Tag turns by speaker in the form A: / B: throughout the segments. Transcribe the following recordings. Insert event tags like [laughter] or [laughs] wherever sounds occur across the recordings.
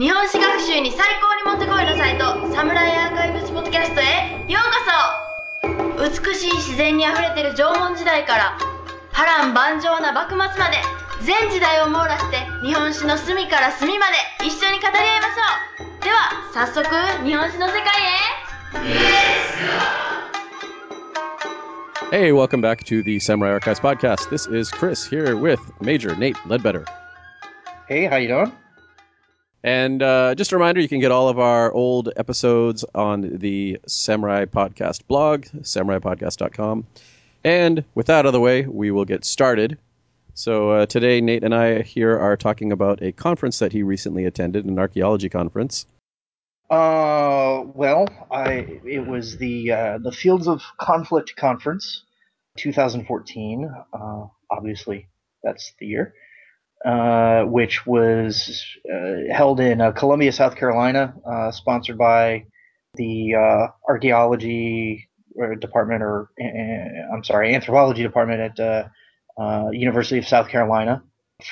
A: 日本史学習に最高にもってこいのサイトサムライアーカイブスポッドキャストへようこそ美しい自然にあふれてる縄文時代から波乱万丈な幕末まで全時代を網羅して日本史の隅から隅まで一緒に語り合いましょうでは早速日本史の世界へ
B: Hey, welcome back to the Samurai Archives podcast. This is Chris here with Major Nate Ledbetter.
C: Hey, how you doing?
B: And uh, just a reminder, you can get all of our old episodes on the Samurai Podcast blog, samuraipodcast.com. And with that out of the way, we will get started. So uh, today, Nate and I here are talking about a conference that he recently attended, an archaeology conference.
C: Uh, well, I it was the uh, the Fields of Conflict conference, 2014. Uh, obviously, that's the year, uh, which was uh, held in uh, Columbia, South Carolina, uh, sponsored by the uh, archaeology department, or I'm sorry, anthropology department at University of South Carolina,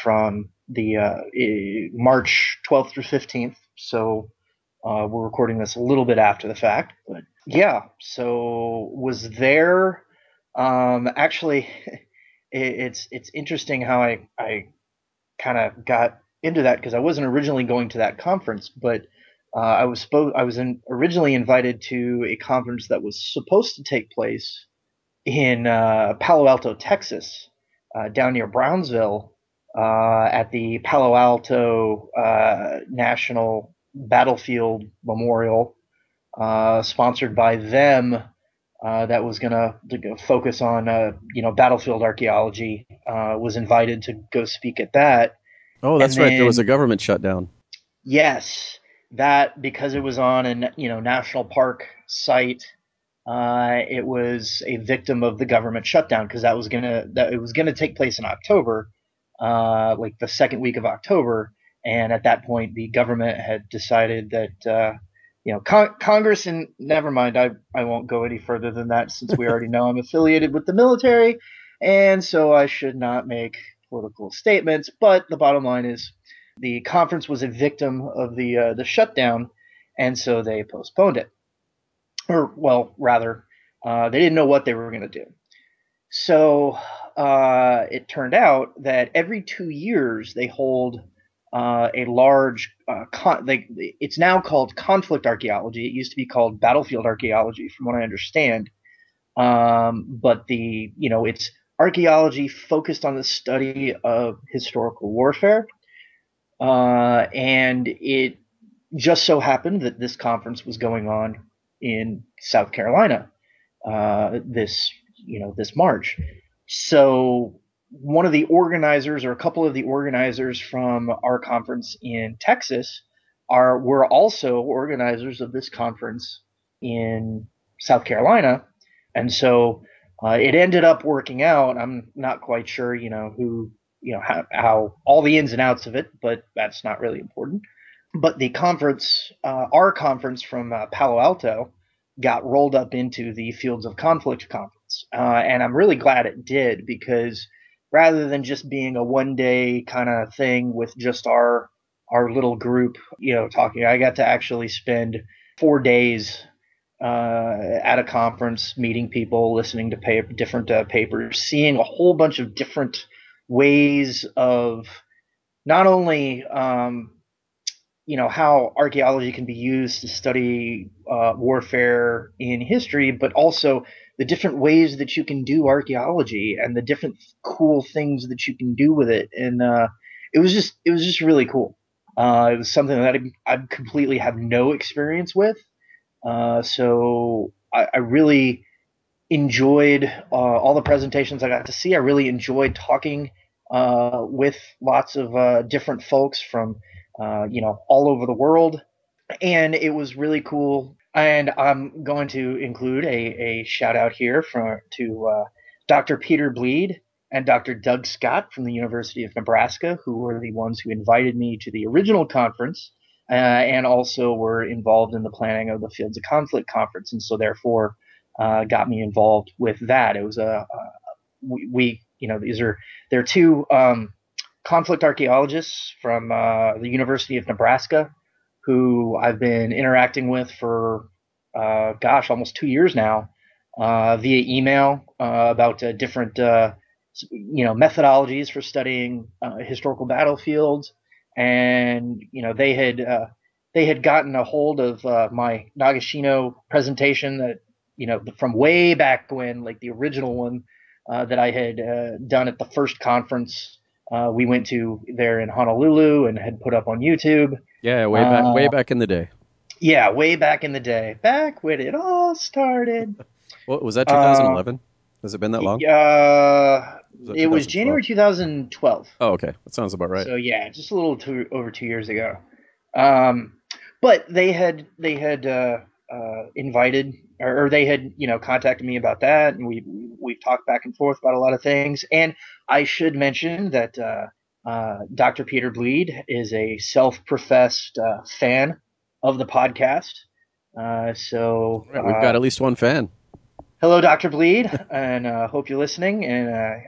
C: from the March 12th through 15th. So we're recording this a little bit after the fact, but yeah. So was there. Um, actually, [laughs] it, it's it's interesting how I I kind of got into that because I wasn't originally going to that conference, but uh, I was supposed I was in, originally invited to a conference that was supposed to take place in uh, Palo Alto, Texas, uh, down near Brownsville, uh, at the Palo Alto uh, National Battlefield Memorial, uh, sponsored by them. Uh, that was going to focus on, uh, you know, battlefield archaeology. Uh, was invited to go speak at that.
B: Oh, that's
C: And
B: right. There was a government shutdown.
C: Yes, that because it was on a you know national park site. Uh, it was a victim of the government shutdown because that was gonna that it was gonna take place in October, uh, like the second week of October, and at that point the government had decided that uh, you know con- Congress and never mind I I won't go any further than that since we already know I'm [laughs] affiliated with the military, and so I should not make political statements. But the bottom line is the conference was a victim of the uh, the shutdown, and so they postponed it. Or well, rather, uh, they didn't know what they were going to do. So uh, it turned out that every two years they hold uh, a large uh, con- they, it's now called conflict archaeology. It used to be called battlefield archaeology, from what I understand. Um, but the you know it's archaeology focused on the study of historical warfare uh, and it just so happened that this conference was going on in South Carolina uh, this you know this March. So one of the organizers or a couple of the organizers from our conference in Texas are were also organizers of this conference in South Carolina, and so uh, it ended up working out. I'm not quite sure, you know, who you know how, how all the ins and outs of it, but that's not really important. But the conference, uh, our conference from uh, Palo Alto, got rolled up into the Fields of Conflict conference, uh, and I'm really glad it did because rather than just being a one day kind of thing with just our our little group, you know, talking, I got to actually spend four days uh, at a conference, meeting people, listening to different uh, papers, seeing a whole bunch of different ways of not only um, you know how archaeology can be used to study uh, warfare in history, but also the different ways that you can do archaeology and the different cool things that you can do with it. And uh, it was just it was just really cool. Uh, it was something that I, I completely have no experience with. Uh, so I, I really enjoyed uh, all the presentations I got to see. I really enjoyed talking uh, with lots of uh, different folks from you know all over the world, and it was really cool. And I'm going to include a, a shout out here for to uh, Dr. Peter Bleed and Dr. Doug Scott from the University of Nebraska, who were the ones who invited me to the original conference. Uh, and also were involved in the planning of the Fields of Conflict conference, and so therefore uh, got me involved with that. It was a, a we, we, you know, these are there are two um, conflict archaeologists from uh, the University of Nebraska who I've been interacting with for, uh, gosh, almost two years now, uh, via email uh, about uh, different, uh, you know, methodologies for studying historical battlefields, and you know, they had they had gotten a hold of my Nagashino presentation that you know from way back when, like the original one that I had done at the first conference uh, we went to there in Honolulu and had put up on YouTube.
B: Yeah, way back, uh, way back in the day.
C: Yeah, way back in the day, back when it all started. [laughs]
B: what was that? 2011? Uh, Has it been that long?
C: Uh, was it was January 2012.
B: Oh, okay, that sounds about right.
C: So yeah, just a little two, over two years ago. Um, but they had they had uh, uh, invited or, or, they had you know contacted me about that, and we we've talked back and forth about a lot of things. And I should mention that uh, uh, Dr. Peter Bleed is a self-professed uh, fan of the podcast. Uh, so
B: right, we've got uh, at least one fan.
C: Hello, Dr. Bleed, and I hope you're listening. And I,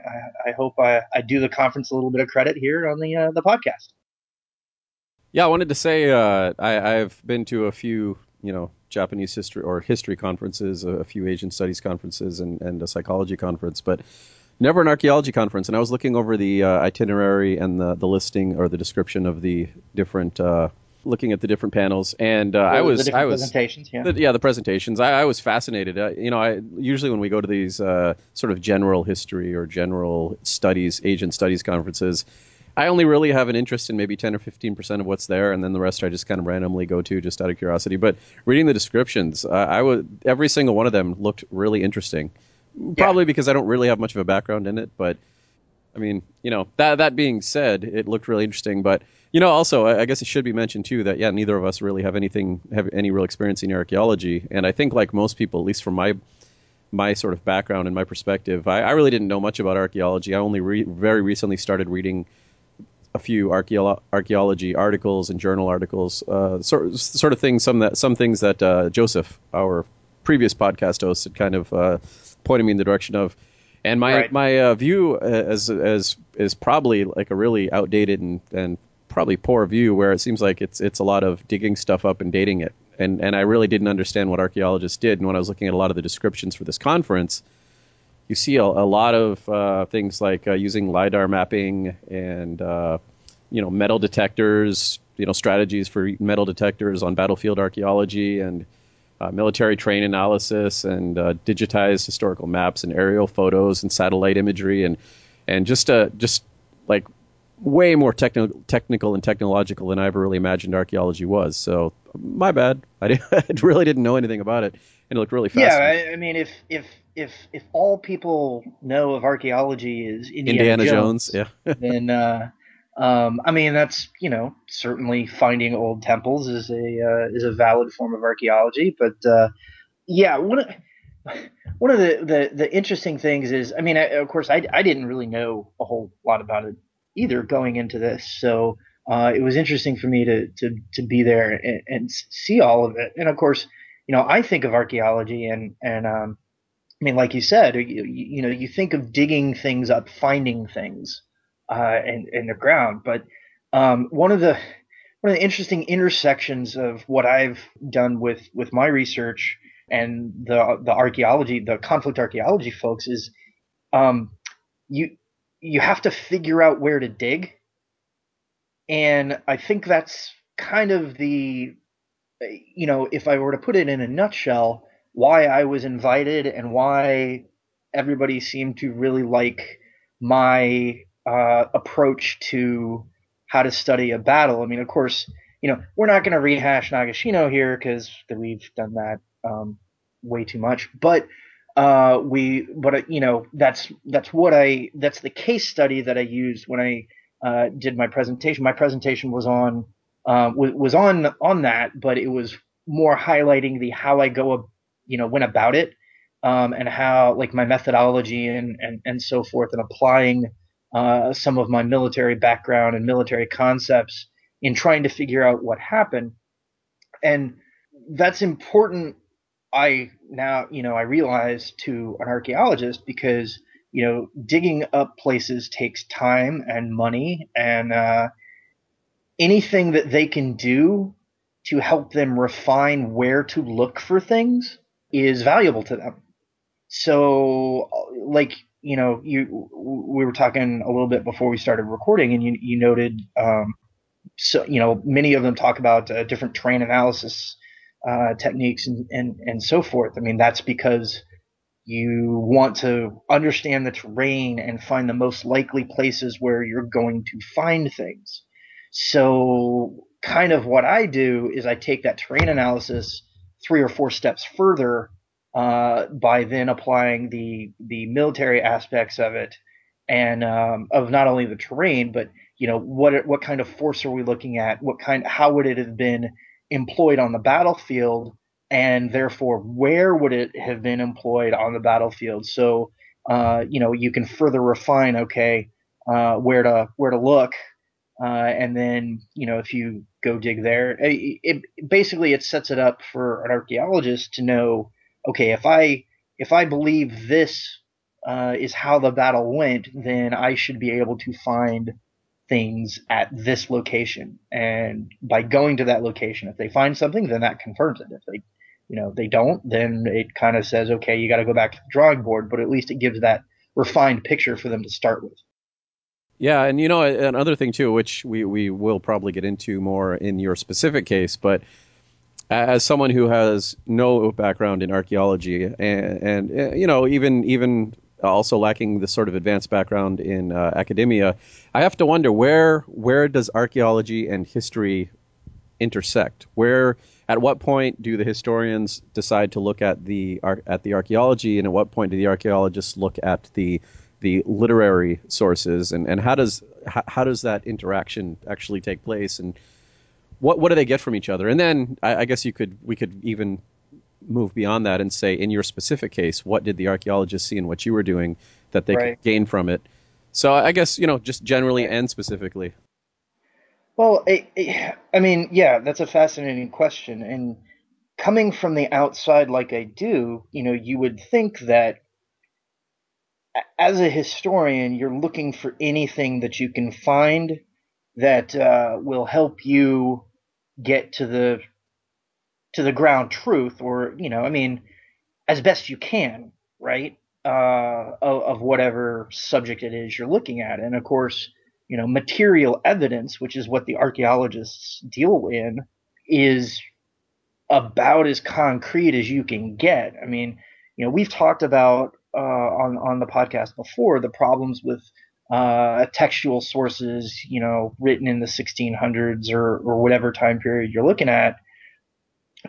C: I, hope I, I do the conference a little bit of credit here on the the podcast.
B: Yeah, I wanted to say I, I've been to a few you know Japanese history or history conferences, a few Asian studies conferences, and, and a psychology conference, but never an archaeology conference. And I was looking over the uh, itinerary and the, the listing or the description of the different, uh, looking at the different panels, and uh, I was,
C: I
B: was,
C: presentations, yeah,
B: the, yeah, the presentations. I, I was fascinated. Uh, you know, I usually when we go to these uh, sort of general history or general studies, Asian studies conferences I only really have an interest in maybe 10 or 15 percent of what's there, and then the rest I just kind of randomly go to just out of curiosity. But reading the descriptions, uh, I would every single one of them looked really interesting. Probably yeah. because I don't really have much of a background in it, but I mean, you know, that that being said, it looked really interesting. But you know, also I, I guess it should be mentioned too that yeah, neither of us really have anything have any real experience in archaeology, and I think like most people, at least from my my sort of background and my perspective, I, I really didn't know much about archaeology. I only re- very recently started reading a few archeolo- archaeology articles and journal articles, uh, sort sort of things. Some that some things that uh, Joseph, our previous podcast host, had kind of uh, pointed me in the direction of. And my right. my uh, view uh, as as is probably like a really outdated and, and probably poor view where it seems like it's it's a lot of digging stuff up and dating it. And and I really didn't understand what archaeologists did. And when I was looking at a lot of the descriptions for this conference, you see a, a lot of uh, things like uh, using lidar mapping and uh, you know metal detectors, you know strategies for metal detectors on battlefield archaeology and uh, military terrain analysis and uh, digitized historical maps and aerial photos and satellite imagery and and just uh, just like way more technical technical and technological than I ever really imagined archaeology was. So my bad. I, did, [laughs] I really didn't know anything about it, and it looked really
C: fascinating. Yeah, I, I mean, if if if if all people know of archaeology is Indiana,
B: Indiana Jones, Jones,
C: yeah, [laughs] then uh, um, I mean that's you know certainly finding old temples is a uh, is a valid form of archaeology, but uh, yeah, one of [laughs] one of the, the the interesting things is I mean I, of course I I didn't really know a whole lot about it either going into this, so uh, it was interesting for me to to to be there and, and see all of it, and of course you know I think of archaeology and and um, I mean, like you said, you, you know, you think of digging things up, finding things uh, in, in the ground. But um, one of the one of the interesting intersections of what I've done with with my research and the the archaeology, the conflict archaeology folks, is um, you you have to figure out where to dig, and I think that's kind of the you know, if I were to put it in a nutshell why I was invited and why everybody seemed to really like my uh, approach to how to study a battle. I mean, of course, you know, we're not going to rehash Nagashino here because we've done that um, way too much. But uh, we, but uh, you know, that's that's what I that's the case study that I used when I uh, did my presentation. My presentation was on uh, was, on on that, but it was more highlighting the how I go you know went about it um, and how like my methodology and and and so forth and applying uh, some of my military background and military concepts in trying to figure out what happened. And that's important i now you know i realize to an archaeologist because you know digging up places takes time and money and uh, anything that they can do to help them refine where to look for things is valuable to them. So, like you know, you we were talking a little bit before we started recording, and you you noted, um, so you know, many of them talk about uh, different terrain analysis uh, techniques and, and and so forth. I mean, that's because you want to understand the terrain and find the most likely places where you're going to find things. So, kind of what I do is I take that terrain analysis three or four steps further uh, by then applying the the military aspects of it and um, of not only the terrain, but you know what what kind of force are we looking at? What kind? How would it have been employed on the battlefield? And therefore, where would it have been employed on the battlefield? So, uh, you know, you can further refine. Okay, uh, where to where to look, uh, and then you know if you go dig there, it, it, basically it sets it up for an archaeologist to know okay, if I if I believe this uh, is how the battle went, then I should be able to find things at this location. And by going to that location, if they find something, then that confirms it. If they you know they don't, then it kind of says, okay, you got to go back to the drawing board. But at least it gives that refined picture for them to start with.
B: Yeah, and you know another thing too, which we we will probably get into more in your specific case, but as someone who has no background in archaeology and, and uh, you know even even also lacking the sort of advanced background in uh, academia, I have to wonder where where does archaeology and history intersect? Where at what point do the historians decide to look at the at the archaeology, and at what point do the archaeologists look at the the literary sources, and, and how does how, how does that interaction actually take place? And what what do they get from each other? And then I, I guess you could we could even move beyond that and say, in your specific case, what did the archaeologists see in what you were doing that they right. could gain from it? So I guess you know just generally and specifically.
C: Well, I mean, yeah, that's a fascinating question, and coming from the outside like I do, you know, you would think that as a historian, you're looking for anything that you can find that uh, will help you get to the to the ground truth or you know i mean as best you can right uh, of, of, whatever subject it is you're looking at. And of course you know material evidence which is what the archaeologists deal in is about as concrete as you can get. I mean you know we've talked about uh, on on the podcast before the problems with uh, textual sources, you know, written in the 1600s or, or whatever time period you're looking at,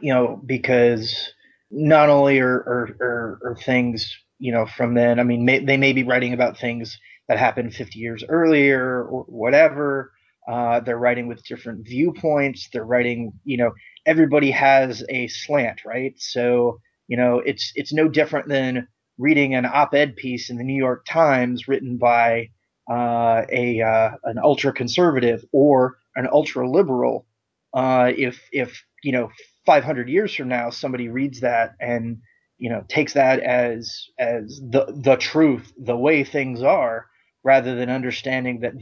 C: you know, because not only are, are, are, are things, you know, from then, I mean, may, they may be writing about things that happened 50 years earlier or whatever. Uh, they're writing with different viewpoints. They're writing, you know, everybody has a slant, right? So, you know, it's it's no different than reading an op-ed piece in the New York Times written by uh, a uh, an ultra conservative or an ultra liberal. Uh, if if you know 500 years from now somebody reads that and you know takes that as as the the truth, the way things are, rather than understanding that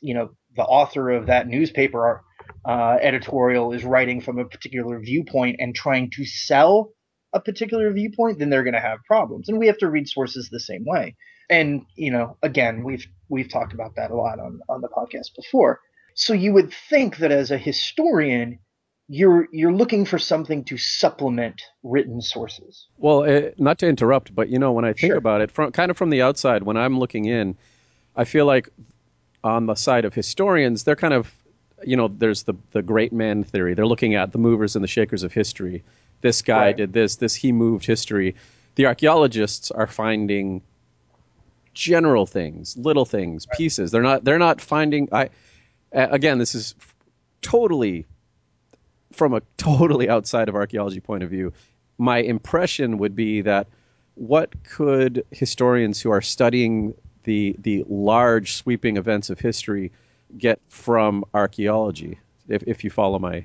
C: you know the author of that newspaper uh, editorial is writing from a particular viewpoint and trying to sell a particular viewpoint, then they're going to have problems. And we have to read sources the same way. And you know again we've we've talked about that a lot on on the podcast before. So you would think that as a historian you're you're looking for something to supplement written sources.
B: Well uh, not to interrupt but you know when i think sure. about it from kind of from the outside when i'm looking in i feel like on the side of historians they're kind of you know there's the the great man theory. They're looking at the movers and the shakers of history this guy right. did this this he moved history the archaeologists are finding general things, little things, right. pieces. They're not they're not finding I again, this is totally from a totally outside of archaeology point of view. My impression would be that what could historians who are studying the the large sweeping events of history get from archaeology if if you follow my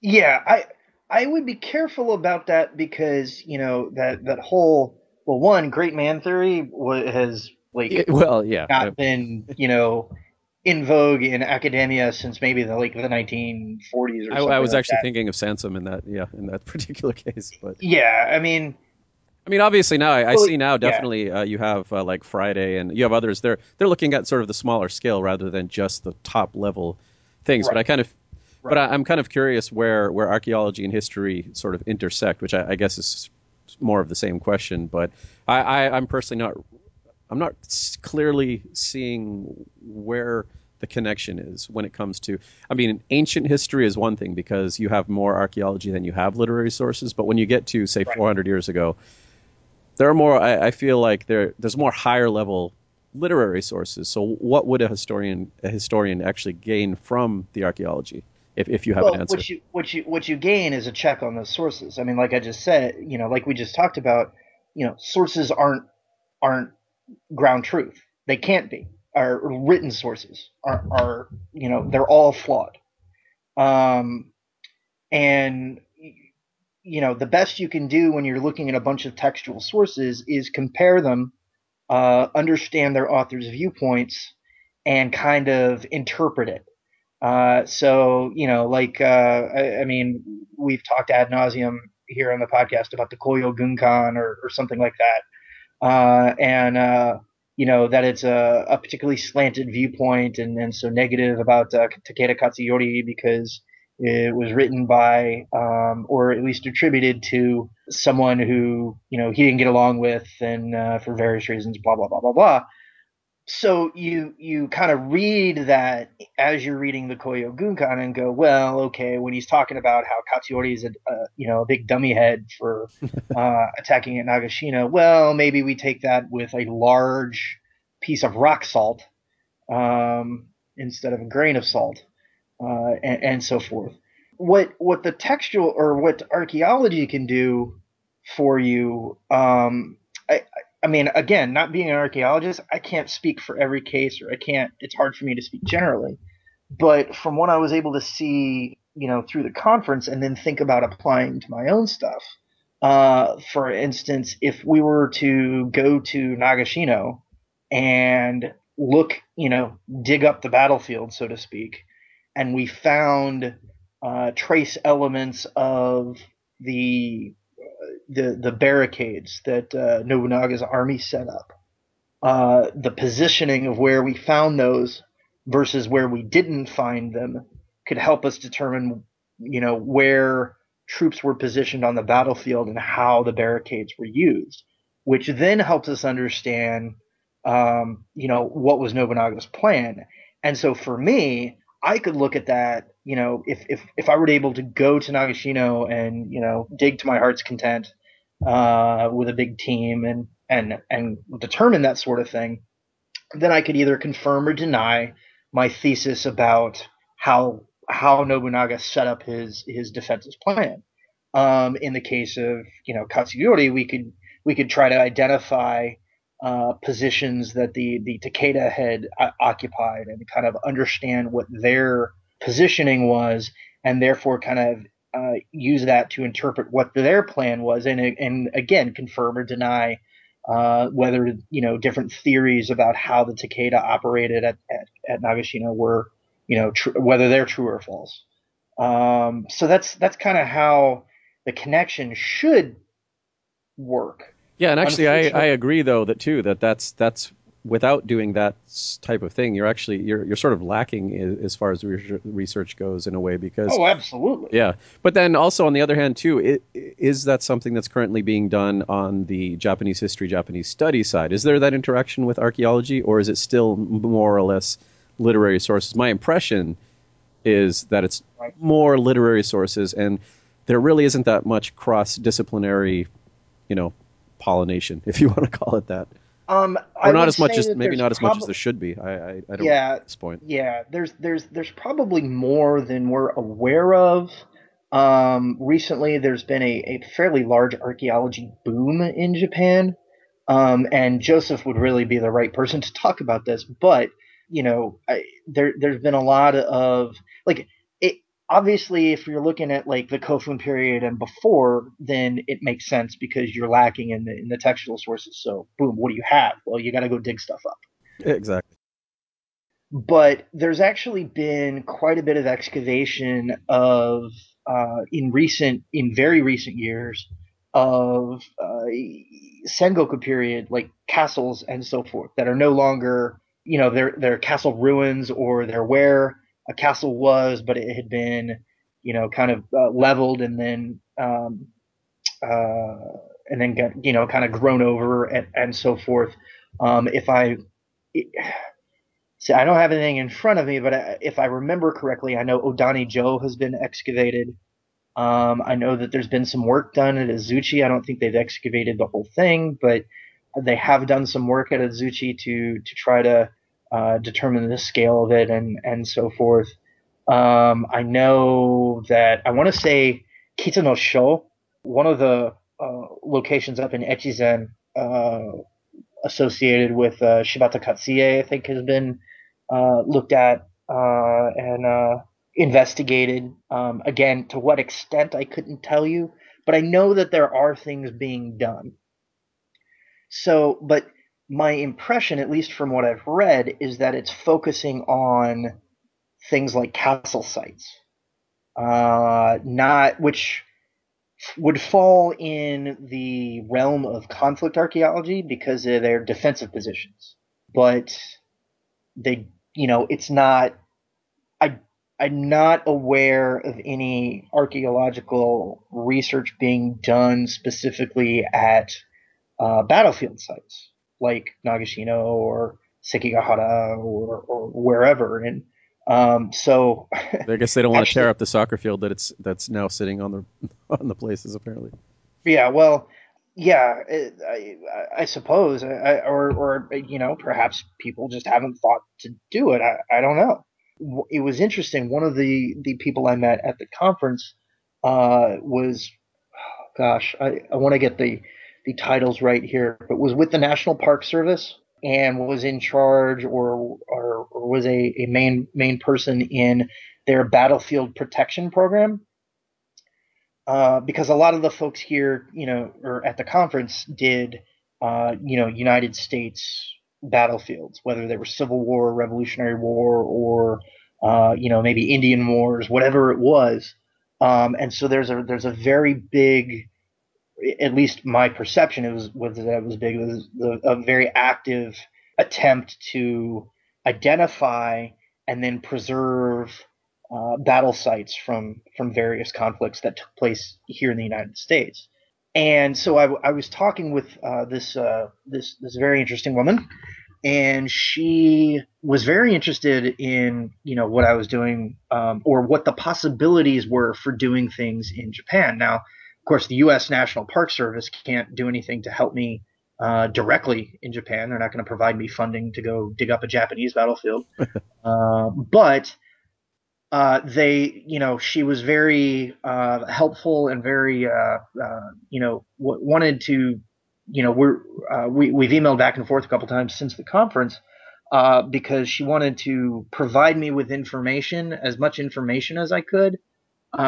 C: Yeah, I I would be careful about that because, you know, that that whole well, one great man theory has like
B: well, yeah,
C: not been you know in vogue in academia since maybe the like the 1940s or
B: I,
C: something
B: I was
C: like
B: actually
C: that.
B: thinking of Sansom in that, yeah, in that [laughs] particular case. But
C: Yeah, I mean,
B: I mean, obviously now I, I see now
C: yeah.
B: definitely uh, you have uh, like Friday and you have others. They're they're looking at sort of the smaller scale rather than just the top level things. But I kind of, but. I, I'm kind of curious where where archaeology and history sort of intersect, which I, I guess is more of the same question. But I, I I'm personally not I'm not clearly seeing where the connection is when it comes to. I mean, ancient history is one thing because you have more archaeology than you have literary sources. But when you get to say
C: Right.
B: 400 years ago, there are more. I, I feel like there there's more higher level literary sources. So what would a historian a historian actually gain from the archaeology if if you have
C: well,
B: an answer?
C: what you what you what you gain is a check on those sources. I mean, like I just said, you know, like we just talked about, you know, sources aren't aren't ground truth. They can't be. Our written sources are are you know they're all flawed. Um, and you know the best you can do when you're looking at a bunch of textual sources is compare them, uh, understand their authors' viewpoints, and kind of interpret it. Uh, so you know, like uh, I, I mean, we've talked ad nauseum here on the podcast about the Koyo Gunkan or, or something like that, uh, and uh, you know that it's a, a particularly slanted viewpoint and, and so negative about uh, Takeda Katsuyori because it was written by um, or at least attributed to someone who you know he didn't get along with and uh, for various reasons, blah blah blah blah blah so you you kind of read that as you're reading the Koyo Gunkan and go, well, okay, when he's talking about how Katsuyori is a, a you know a big dummy head for [laughs] uh, attacking at Nagashino, well, maybe we take that with a large piece of rock salt um, instead of a grain of salt, uh, and, and so forth. What what the textual or what archaeology can do for you, um, I, I mean, again, not being an archaeologist, I can't speak for every case, or I can't. It's hard for me to speak generally. But from what I was able to see, you know, through the conference, and then think about applying to my own stuff. Uh, for instance, if we were to go to Nagashino and look, you know, dig up the battlefield, so to speak, and we found uh, trace elements of the the the barricades that uh, Nobunaga's army set up. Uh, the positioning of where we found those versus where we didn't find them could help us determine, you know, where troops were positioned on the battlefield and how the barricades were used, which then helps us understand, um, you know, what was Nobunaga's plan. And so for me, I could look at that, you know, if if if I were able to go to Nagashino and you know dig to my heart's content uh, with a big team and and and determine that sort of thing, then I could either confirm or deny my thesis about how how Nobunaga set up his his defensive plan. Um, in the case of you know Katsuyori, we could we could try to identify uh, positions that the the Takeda had uh, occupied and kind of understand what their positioning was, and therefore kind of uh, use that to interpret what their plan was, and and again confirm or deny uh, whether you know different theories about how the Takeda operated at, at, at Nagashino were you know tr- whether they're true or false. Um, so that's that's kind of how the connection should work.
B: Yeah, and actually, I, I agree though that too that that's that's without doing that type of thing, you're actually you're you're sort of lacking as far as research- goes in a way because
C: Oh, absolutely.
B: yeah. But then also on the other hand too, it, is that something that's currently being done on the Japanese history, Japanese study side? Is there that interaction with archaeology, or is it still more or less literary sources? My impression is that it's
C: Right.
B: more literary sources, and there really isn't that much cross-disciplinary, you know, pollination, [laughs] if you want to call it that,
C: Um,
B: or
C: I
B: not as much as maybe not as much as there should be. I I, I don't
C: Yeah.
B: at this point.
C: Yeah, there's there's there's probably more than we're aware of. Um, recently, there's been a, a fairly large archaeology boom in Japan, um, and Joseph would really be the right person to talk about this. But you know, I, there there's been a lot of like. Obviously, if you're looking at like the Kofun period and before, then it makes sense because you're lacking in the in the textual sources. So, boom, what do you have? Well, you got to go dig stuff up.
B: Exactly.
C: but there's actually been quite a bit of excavation of uh, in recent in very recent years of uh, Sengoku period like castles and so forth that are no longer you know they're they're castle ruins or they're where a castle was but it had been you know kind of uh, leveled and then um, uh, and then got you know kind of grown over and, and so forth um, if I it, [sighs] See, I don't have anything in front of me, but I, if I remember correctly, I know Odani-jo has been excavated. Um, I know that there's been some work done at Azuchi. I don't think they've excavated the whole thing, but they have done some work at Azuchi to to try to uh, determine the scale of it and and so forth. Um, I know that I want to say Kitano Sho, one of the uh, locations up in Echizen uh, associated with uh, Shibata Katsuie, I think has been looked at and investigated. Um, again, to what extent I couldn't tell you, but I know that there are things being done. So, but my impression, at least from what I've read, is that it's focusing on things like castle sites, uh, not which would fall in the realm of conflict archaeology because of their defensive positions. But they you know it's not i i'm not aware of any archaeological research being done specifically at uh, battlefield sites like nagashino or sekigahara or, or wherever and um, so [laughs]
B: I guess they don't want to tear up the soccer field that it's that's now sitting on the [laughs] on the places apparently.
C: Yeah, well, yeah, I, I suppose, I, or or you know, perhaps people just haven't thought to do it. I, I don't know. It was interesting. One of the the people I met at the conference uh, was, oh gosh, I, I want to get the the titles right here, but was with the National Park Service and was in charge or or, or was a, a main main person in their battlefield protection program uh, because a lot of the folks here, you know, or at the conference did, uh, you know, United States battlefields, whether they were Civil War, Revolutionary War, or uh, you know, maybe Indian Wars, whatever it was. Um, and so there's a there's a very big, at least my perception it was was that it was big. It was a very active attempt to identify and then preserve uh, battle sites from from various conflicts that took place here in the United States. And so I, I was talking with uh, this uh, this this very interesting woman, and she was very interested in you know what I was doing um, or what the possibilities were for doing things in Japan. Now, of course, the U.S. National Park Service can't do anything to help me uh, directly in Japan. They're not going to provide me funding to go dig up a Japanese battlefield. [laughs] uh, but uh, they, you know, she was very uh, helpful and very, uh, uh you know, w- wanted to, you know, we're uh, we we've emailed back and forth a couple times since the conference uh, because she wanted to provide me with information, as much information as I could,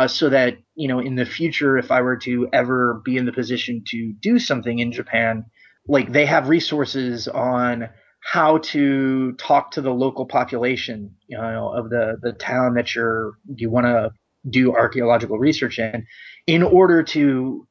C: so that you know, in the future, if I were to ever be in the position to do something in Japan, like they have resources on how to talk to the local population, you know, of the the town that you're you want to do archaeological research in, in order to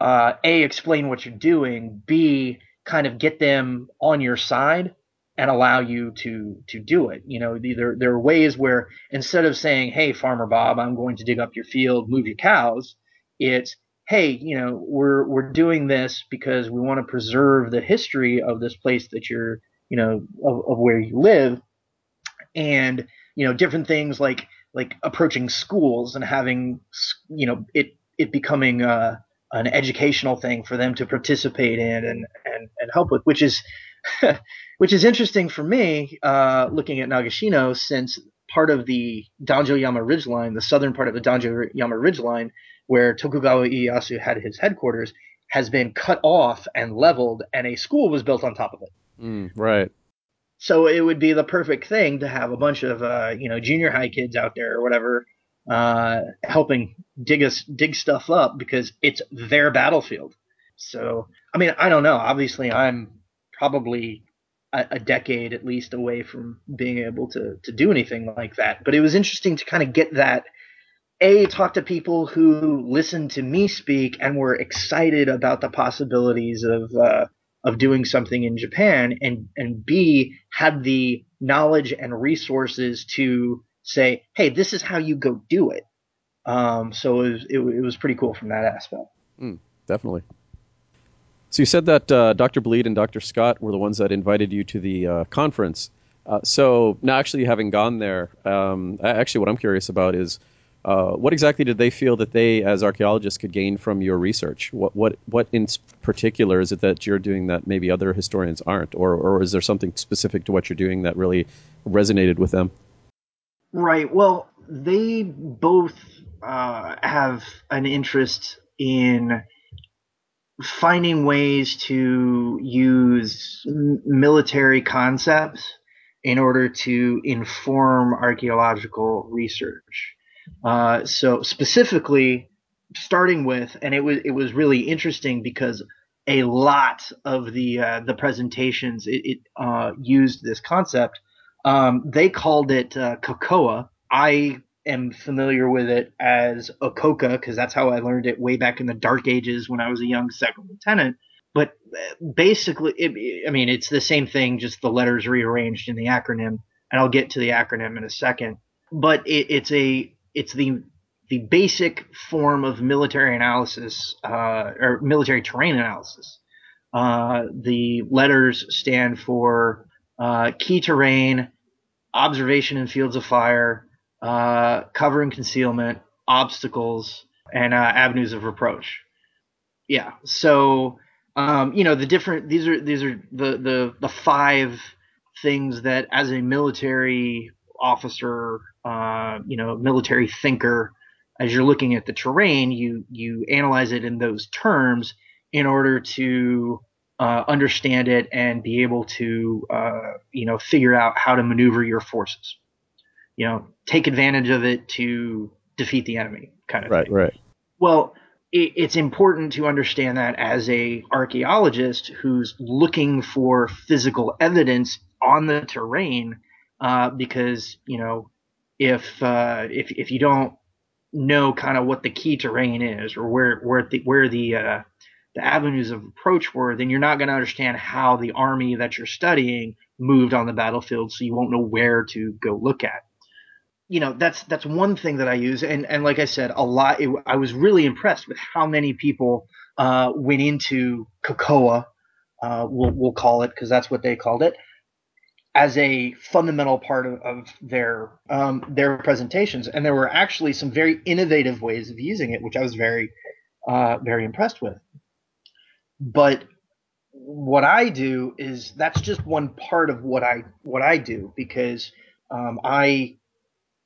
C: uh, a explain what you're doing, b kind of get them on your side and allow you to to do it. You know, there there are ways where instead of saying, "Hey, Farmer Bob, I'm going to dig up your field, move your cows," it's hey, you know, we're we're doing this because we want to preserve the history of this place that you're you know, of, of where you live, and you know, different things like like approaching schools and having you know it it becoming uh, an educational thing for them to participate in and and, and help with, which is [laughs] which is interesting for me uh, looking at Nagashino since part of the Danjo Yama Ridgeline, the southern part of the Danjo Yama Ridgeline, where Tokugawa Ieyasu had his headquarters, has been cut off and leveled, and a school was built on top of it.
B: Mm, right.
C: So it would be the perfect thing to have a bunch of uh, you know junior high kids out there or whatever uh, helping dig us dig stuff up because it's their battlefield. So I mean I don't know. Obviously I'm probably a, a decade at least away from being able to to do anything like that. But it was interesting to kind of get that a talk to people who listened to me speak and were excited about the possibilities of uh, of doing something in Japan, and and b had the knowledge and resources to say, hey, this is how you go do it. Um, so it was, it, it was pretty cool from that aspect.
B: Mm, definitely. So you said that uh, Dr. Bleed and Dr. Scott were the ones that invited you to the uh, conference. Uh, so now, actually, having gone there, um, actually, what I'm curious about is uh, what exactly did they feel that they, as archaeologists, could gain from your research? What, what, what in particular is it that you're doing that maybe other historians aren't, or, or is there something specific to what you're doing that really resonated with them?
C: Right. Well, they both uh, have an interest in finding ways to use military concepts in order to inform archaeological research. Uh, so specifically, starting with, and it was it was really interesting because a lot of the uh, the presentations it, it uh, used this concept. Um, they called it uh, KOCOA. I am familiar with it as OCOKA because that's how I learned it way back in the dark ages when I was a young second lieutenant. But uh, basically, it, I mean, it's the same thing, just the letters rearranged in the acronym, and I'll get to the acronym in a second. But it, it's a it's the the basic form of military analysis uh, or military terrain analysis. Uh, the letters stand for uh, key terrain, observation in fields of fire, uh, cover and concealment, obstacles, and uh, avenues of approach. Yeah. So, um, you know, the different these are these are the the the five things that as a military officer, uh, you know, military thinker, as you're looking at the terrain, you you analyze it in those terms in order to uh, understand it and be able to uh, you know figure out how to maneuver your forces you know, take advantage of it to defeat the enemy kind of
B: right,
C: thing.
B: Right, right.
C: Well, it, it's important to understand that as a archaeologist who's looking for physical evidence on the terrain, uh, because you know, if uh, if if you don't know kind of what the key terrain is or where where the where the uh, the avenues of approach were, then you're not going to understand how the army that you're studying moved on the battlefield, so you won't know where to go look at you know that's that's one thing that I use, and and like I said, a lot. It, I was really impressed with how many people uh, went into KOCOA. uh, we'll we'll call it because that's what they called it, as a fundamental part of, of their um, their presentations, and there were actually some very innovative ways of using it, which I was very uh, very impressed with. But what I do is that's just one part of what I what I do because um, I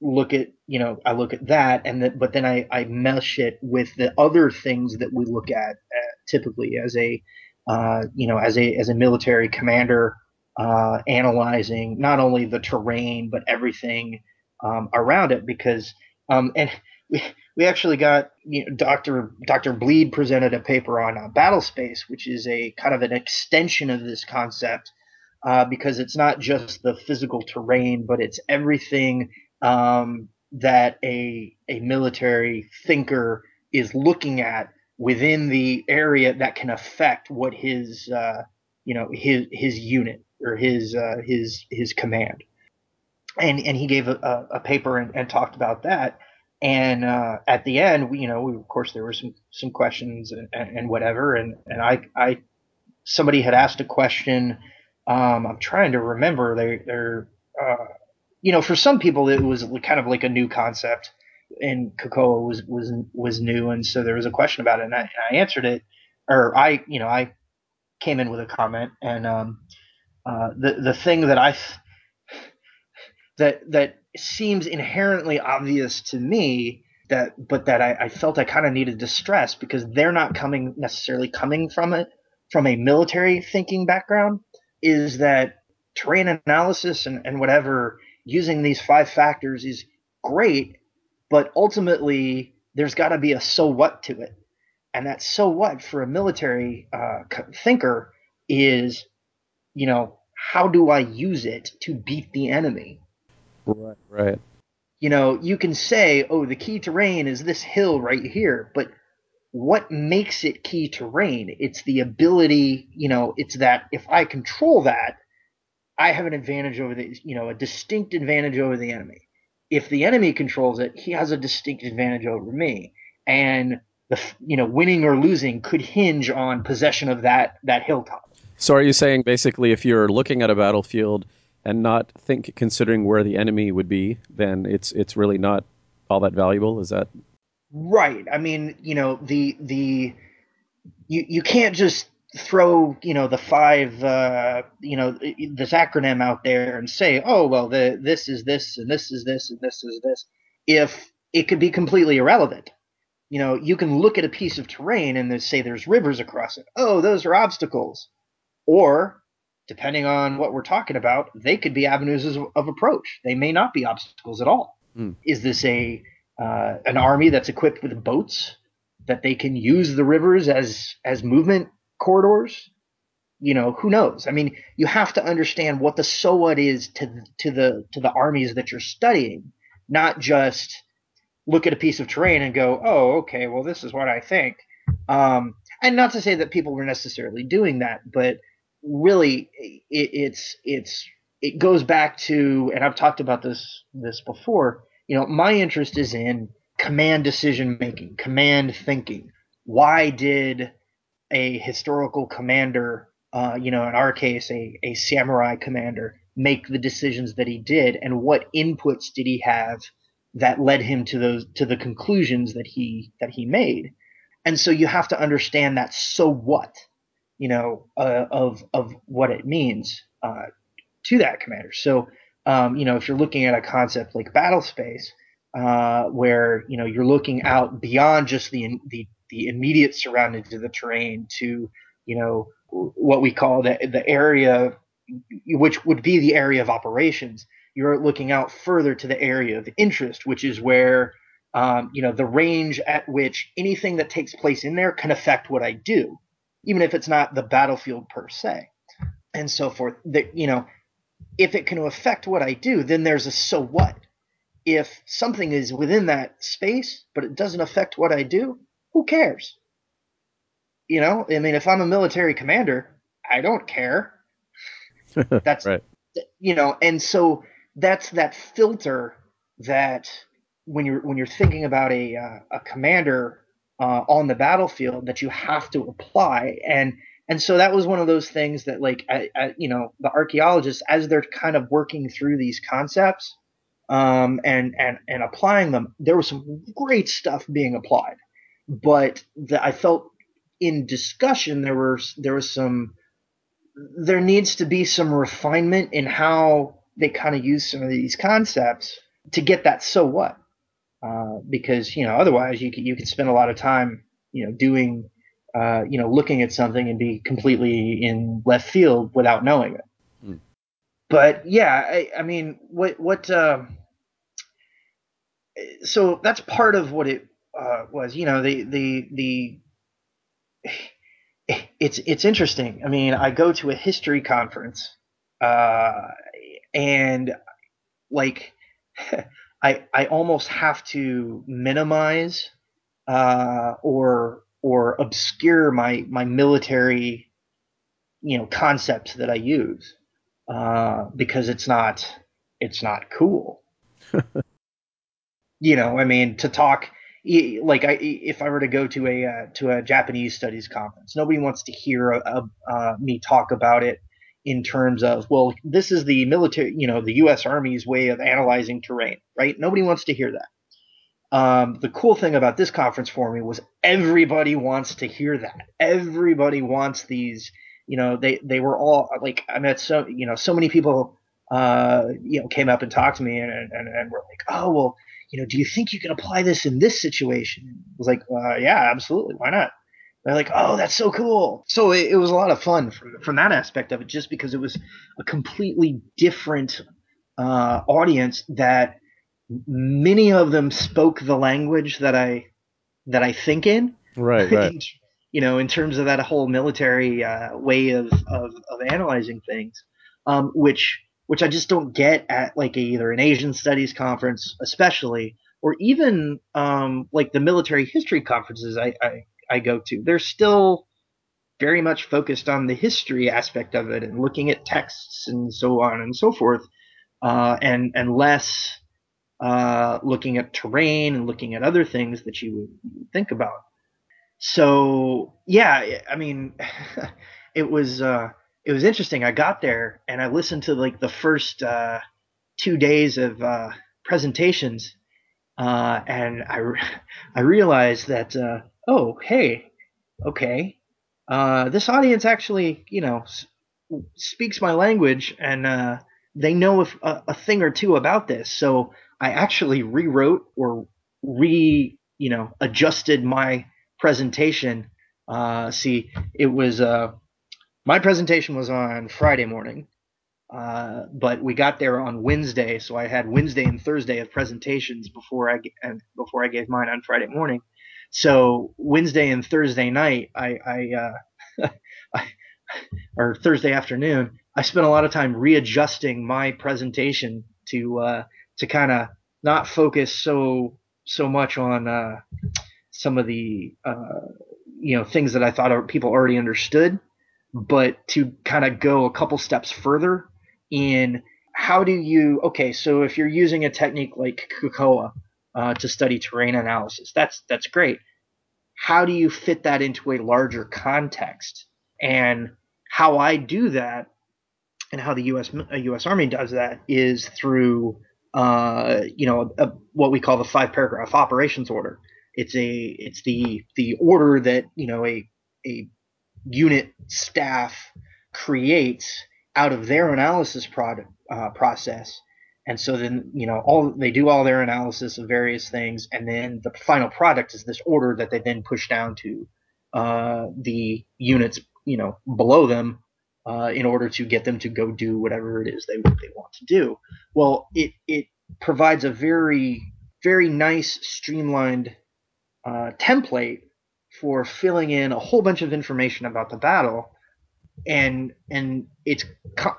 C: look at you know I look at that and that but then I, I mesh it with the other things that we look at uh, typically as a uh, you know as a as a military commander uh, analyzing not only the terrain but everything um, around it because um, and [laughs] we, we actually got you know, Dr. Dr. Bleed presented a paper on uh, battle space which is a kind of an extension of this concept uh, because it's not just the physical terrain but it's everything um, that a a military thinker is looking at within the area that can affect what his uh, you know his his unit or his uh, his his command. And and he gave a, a paper and, and, talked about that. And uh, at the end, we, you know, we, of course, there were some some questions and, and whatever. And and I I somebody had asked a question. Um, I'm trying to remember. They they're uh, you know, for some people it was kind of like a new concept, and KOCOA was was was new, and so there was a question about it, and I, I answered it, or I, you know, I came in with a comment, and um, uh, the the thing that I that that seems inherently obvious to me that but that I, I felt I kind of needed to stress because they're not coming necessarily coming from it from a military thinking background is that terrain analysis and, and whatever using these five factors is great, but ultimately there's got to be a so what to it. And that so what for a military uh, thinker is, you know, how do I use it to beat the enemy?
B: Right, right.
C: You know, you can say, oh, the key terrain is this hill right here, but what makes it key terrain? It's the ability, you know, it's that if I control that, I have an advantage over the, you know, a distinct advantage over the enemy. If the enemy controls it, he has a distinct advantage over me. And the, you know, winning or losing could hinge on possession of that that hilltop.
B: So are you saying basically if you're looking at a battlefield and not think considering where the enemy would be, then it's it's really not all that valuable? Is that
C: Right. I mean, you know, the the you you can't just throw you know the five uh, you know this acronym out there and say oh well the this is this and this is this and this is this if it could be completely irrelevant. You know you can look at a piece of terrain and say there's rivers across it. Oh those are obstacles. Or depending on what we're talking about they could be avenues of, of approach. They may not be obstacles at all.
B: Hmm.
C: is this a uh, an army that's equipped with boats that they can use the rivers as as movement corridors you know who knows? I mean you have to understand what the so what is to to the to the armies that you're studying not just look at a piece of terrain and go oh okay well this is what i think. Um, and not to say that people were necessarily doing that but really it, it's it's it goes back to and i've talked about this this before you know my interest is in command decision making command thinking. Why did a historical commander, uh, you know, in our case, a, a samurai commander, make the decisions that he did, and what inputs did he have that led him to those to the conclusions that he that he made? And so you have to understand that so what, you know, uh, of of what it means uh, to that commander. So, um, you know, if you're looking at a concept like battle space, uh, where you know you're looking out beyond just the the the immediate surroundings of the terrain to you know what we call the the area which would be the area of operations. You're looking out further to the area of interest which is where um, you know the range at which anything that takes place in there can affect what i do even if it's not the battlefield per se. And so forth that you know if it can affect what i do then there's a so what. If something is within that space but it doesn't affect what i do who cares? You know, I mean, if I'm a military commander, I don't care. [laughs] That's
B: right.
C: you know, and so that's that filter that when you're when you're thinking about a uh, a commander uh, on the battlefield that you have to apply and and so that was one of those things that like I, I, you know the archaeologists as they're kind of working through these concepts um, and and and applying them there was some great stuff being applied but the, I felt in discussion there were there was some there needs to be some refinement in how they kind of use some of these concepts to get that so what uh, because you know otherwise you could you could spend a lot of time you know doing uh, you know looking at something and be completely in left field without knowing it
B: Hmm.
C: but yeah I, I mean what what uh, so that's part of what it uh, was you know the the the [sighs] it's it's interesting. I mean, I go to a history conference, uh, and like [laughs] I I almost have to minimize uh, or or obscure my my military you know concepts that I use uh, because it's not it's not cool. [laughs] you know, I mean, to talk like I, if I were to go to a uh, to a Japanese studies conference, nobody wants to hear uh, uh, me talk about it in terms of well, this is the military, you know, the U.S. Army's way of analyzing terrain, right? Nobody wants to hear that. Um, the cool thing about this conference for me was everybody wants to hear that. Everybody wants these. You know, they they were all like I met so you know so many people. Uh, you know, came up and talked to me and, and, and were like, oh well, you know, do you think you can apply this in this situation? I was like, uh, yeah, absolutely. Why not? They're like, oh, that's so cool. So it, it was a lot of fun from, from that aspect of it, just because it was a completely different uh, audience that many of them spoke the language that I that I think in.
B: Right, [laughs] right.
C: you know, in terms of that whole military uh, way of, of, of analyzing things. um, which which I just don't get at like a, either an Asian Studies conference, especially, or even um, like the military history conferences I, I I go to. They're still very much focused on the history aspect of it and looking at texts and so on and so forth, uh, and and less uh, looking at terrain and looking at other things that you would think about. So yeah, I mean, [laughs] it was uh, it was interesting. I got there and I listened to like the first uh, two days of uh, presentations, uh, and I I realized that uh, oh hey okay uh, this audience actually, you know, s- speaks my language and uh, they know if, a, a thing or two about this. So I actually rewrote or re, you know, adjusted my presentation. See, it was my presentation was on Friday morning, uh, but we got there on Wednesday, so I had Wednesday and Thursday of presentations before I before I gave mine on Friday morning. So Wednesday and Thursday night, I, I, uh, [laughs] I, or Thursday afternoon, I spent a lot of time readjusting my presentation to uh, to kind of not focus so so much on uh, some of the uh, you know things that I thought people already understood, but to kind of go a couple steps further in how do you okay so if you're using a technique like KOCOA uh, to study terrain analysis. That's that's great. How do you fit that into a larger context? And how I do that, and how the U.S. U.S. Army does that, is through uh, you know a, what we call the five paragraph operations order. It's a it's the the order that you know a a unit staff creates out of their analysis product, uh, process and so then, you know, all they do all their analysis of various things, and then the final product is this order that they then push down to uh, the units, you know, below them uh, in order to get them to go do whatever it is they they want to do. Well, it it provides a very very nice streamlined uh, template for filling in a whole bunch of information about the battle and and it's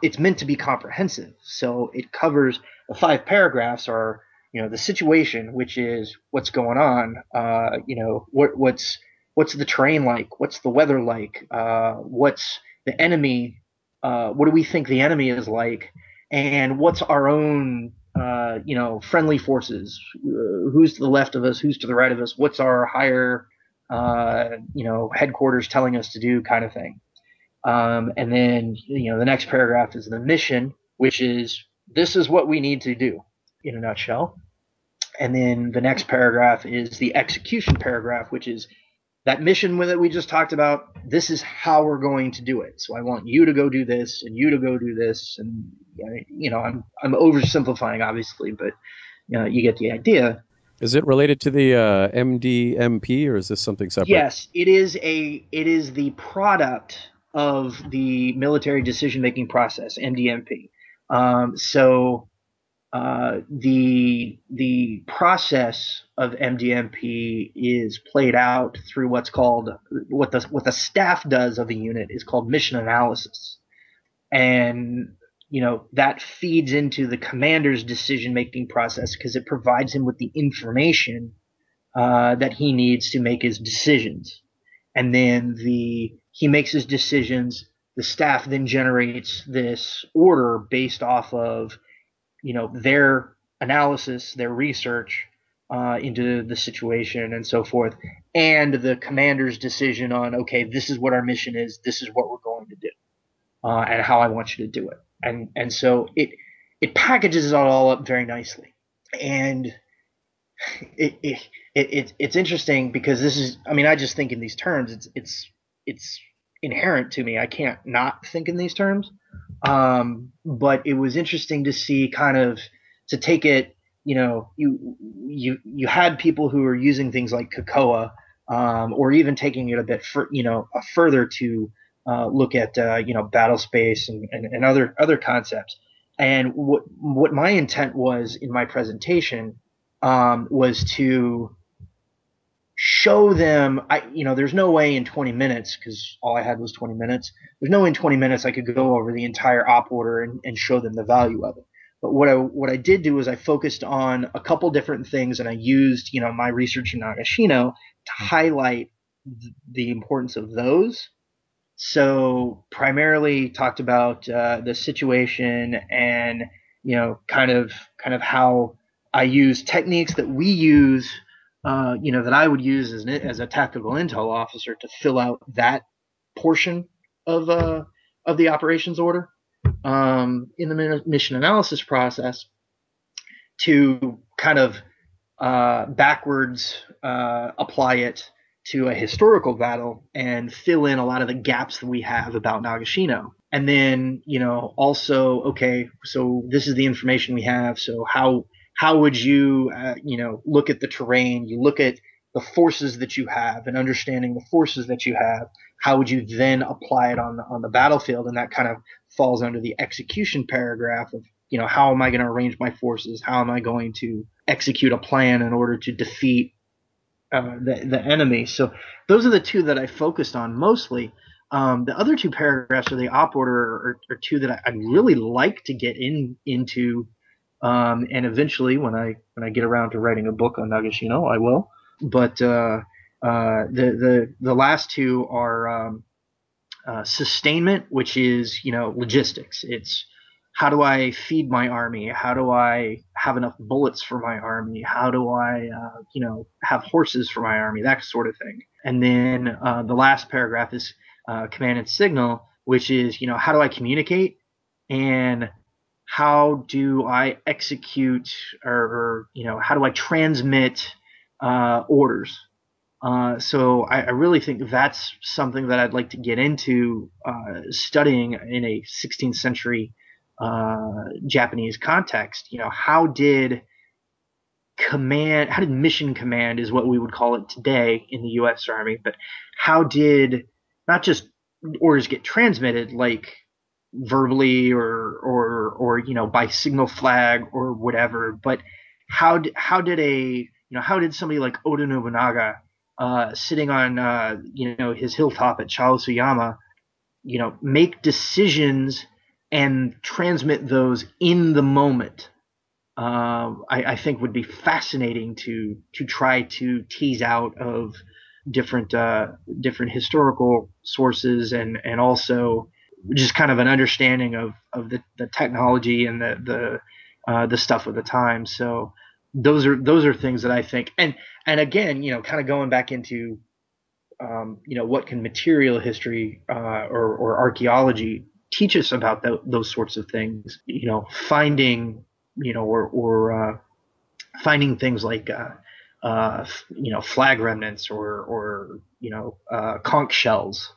C: it's meant to be comprehensive. So it covers the five paragraphs are you know the situation, which is what's going on. Uh, you know what what's what's the terrain like? What's the weather like? Uh, what's the enemy? Uh, what do we think the enemy is like? And what's our own uh, you know friendly forces? Uh, who's to the left of us? Who's to the right of us? What's our higher uh, you know headquarters telling us to do? Kind of thing. Um, and then, you know, the next paragraph is the mission, which is this is what we need to do in a nutshell. And then the next paragraph is the execution paragraph, which is that mission that we just talked about. This is how we're going to do it. So I want you to go do this and you to go do this. And, you know, I'm, I'm oversimplifying, obviously, but you, know, you get the idea.
B: Is it related to the uh, MDMP or is this something separate?
C: Yes, it is a it is the product of the military decision making process, MDMP. Um, so uh, the the process of MDMP is played out through what's called what the what the staff does of a unit is called mission analysis, and you know that feeds into the commander's decision making process because it provides him with the information uh, that he needs to make his decisions, and then the he makes his decisions. The staff then generates this order based off of, you know, their analysis, their research uh, into the situation and so forth, and the commander's decision on, okay, this is what our mission is, this is what we're going to do, uh, and how I want you to do it. And and so it it packages it all up very nicely, and it, it, it, it's interesting because this is I mean I just think in these terms it's it's it's inherent to me. I can't not think in these terms. Um, but it was interesting to see kind of to take it. You know, you you you had people who were using things like KOCOA, um, or even taking it a bit for, you know further to uh, look at uh, you know battle space and, and, and other other concepts. And what what my intent was in my presentation um, was to show them I you know there's no way in 20 minutes because all I had was 20 minutes there's no way in 20 minutes I could go over the entire op order and, and show them the value of it. But what I what I did do is I focused on a couple different things and I used you know my research in Nagashino to highlight th- the importance of those so primarily talked about uh, the situation and you know kind of kind of how I use techniques that we use uh, you know, that I would use as, as a tactical intel officer to fill out that portion of uh, of the operations order um, in the mission analysis process to kind of uh, backwards uh, apply it to a historical battle and fill in a lot of the gaps that we have about Nagashino. And then, you know, also, okay, so this is the information we have. So how how would you, uh, you know, look at the terrain? You look at the forces that you have and understanding the forces that you have. How would you then apply it on the, on the battlefield? And that kind of falls under the execution paragraph of, you know, how am I going to arrange my forces? How am I going to execute a plan in order to defeat uh, the, the enemy? So those are the two that I focused on mostly. Um, the other two paragraphs of the op order are, are two that I, I'd really like to get in into um, and eventually, when I when I get around to writing a book on Nagashino, I will. But uh, uh, the the the last two are um, uh, sustainment, which is you know logistics. It's how do I feed my army? How do I have enough bullets for my army? How do I, uh, you know, have horses for my army? That sort of thing. And then uh, the last paragraph is uh, command and signal, which is, you know, how do I communicate and how do I execute or, or you know how do I transmit uh, orders? Uh, so I, I, really think that's something that I'd like to get into uh, studying in a 16th century uh, Japanese context. You know, how did command, how did mission command is what we would call it today in the U.S. Army, but how did not just orders get transmitted like verbally or or or you know by signal flag or whatever but how how did a you know how did somebody like Oda Nobunaga uh, sitting on uh, you know his hilltop at Chausuyama you know make decisions and transmit those in the moment uh, I, I, think would be fascinating to to try to tease out of different uh, different historical sources and and also just kind of an understanding of, of the, the technology and the the uh, the stuff of the time. So those are those are things that I think and and again, you know, kind of going back into um, you know what can material history uh, or, or archaeology teach us about those sorts of things. You know, finding you know or or uh, finding things like uh, uh, you know flag remnants or or you know uh, conch shells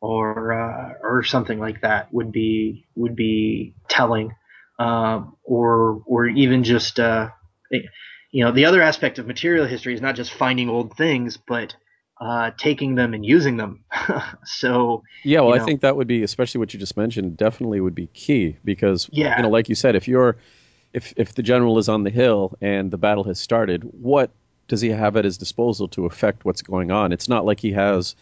C: or uh, or something like that would be would be telling, um, or or even just uh, you know the other aspect of material history is not just finding old things, but uh, taking them and using them. [laughs] so
B: yeah, well,
C: you
B: know, I think that would be especially what you just mentioned definitely would be key because
C: yeah.
B: you know like you said if you're if if the general is on the hill and the battle has started, what does he have at his disposal to affect what's going on? It's not like he has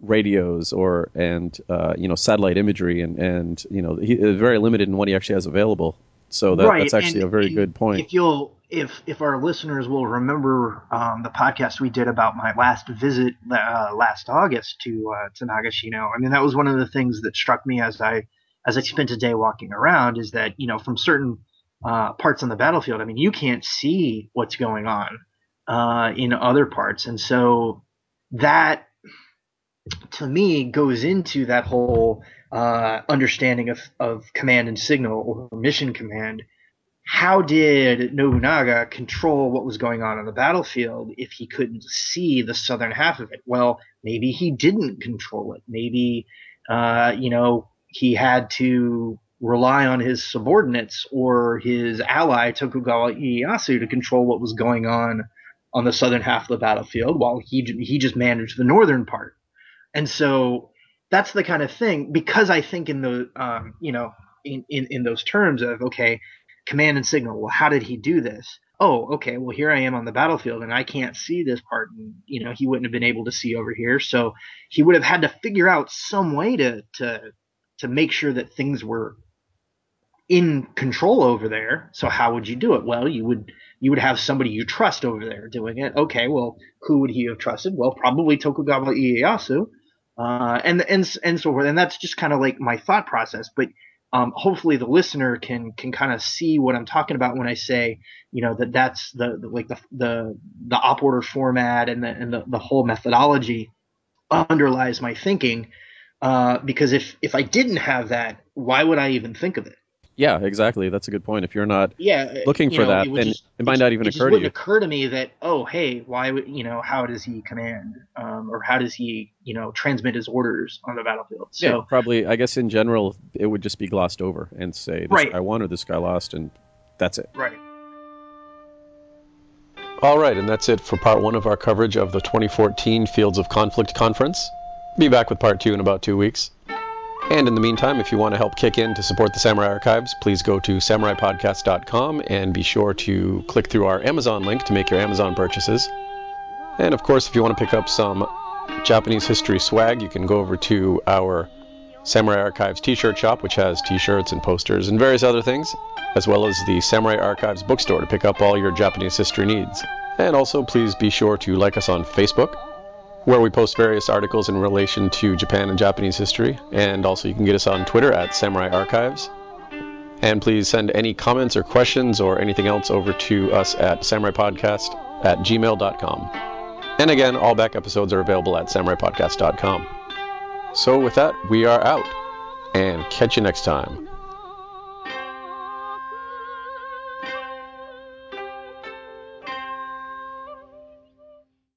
B: radios or and uh, you know satellite imagery and and you know he is very limited in what he actually has available. So that,
C: right.
B: that's actually
C: and
B: a very good point.
C: If you'll if if our listeners will remember um, the podcast we did about my last visit uh, last August to uh, to Nagashino, I mean that was one of the things that struck me as I as I spent a day walking around is that you know from certain uh, parts on the battlefield, I mean you can't see what's going on uh, in other parts, and so that to me goes into that whole uh, understanding of, of command and signal or mission command. How did Nobunaga control what was going on on the battlefield if he couldn't see the southern half of it? Well, maybe he didn't control it. Maybe, uh, you know, he had to rely on his subordinates or his ally Tokugawa Ieyasu to control what was going on on the southern half of the battlefield, while he he just managed the northern part. And so that's the kind of thing because I think in the um, you know in, in in those terms of okay, command and signal. Well, how did he do this? oh, okay, well here I am on the battlefield and I can't see this part, and you know he wouldn't have been able to see over here, so he would have had to figure out some way to to to make sure that things were in control over there. So how would you do it? Well, you would you would have somebody you trust over there doing it. Okay, well, who would he have trusted? Well, probably Tokugawa Ieyasu, uh, and and and so forth. And that's just kind of like my thought process. But um, hopefully, the listener can can kind of see what I'm talking about when I say, you know, that that's the, the like the the the op order format and the and the, the whole methodology underlies my thinking. Uh, because if if I didn't have that, why would I even think of it?
B: Yeah, exactly. That's a good point. If you're not
C: yeah
B: looking
C: you
B: for
C: know,
B: that,
C: it
B: then
C: just-
B: it might not even
C: it just
B: occur to
C: wouldn't occur to me that oh hey why would you know how does he command um, or how does he you know transmit his orders on the battlefield so
B: yeah, probably. I guess in general, it would just be glossed over and say this
C: Right.
B: guy won or this guy lost, and that's it.
C: right
B: All right, and that's it for part one of our coverage of the 2014 Fields of Conflict Conference. Be back with part two in about two weeks. And in the meantime, if you want to help kick in to support the Samurai Archives, please go to samuraipodcast.com and be sure to click through our Amazon link to make your Amazon purchases. And of course, if you want to pick up some Japanese history swag, you can go over to our Samurai Archives t-shirt shop, which has t-shirts and posters and various other things, as well as the Samurai Archives bookstore to pick up all your Japanese history needs. And also, please be sure to like us on Facebook, where we post various articles in relation to Japan and Japanese history. And also, you can get us on Twitter at Samurai Archives. And please send any comments or questions or anything else over to us at samuraipodcast at gmail.com. And again, all back episodes are available at samuraipodcast.com. So with that, we are out. And catch you next time.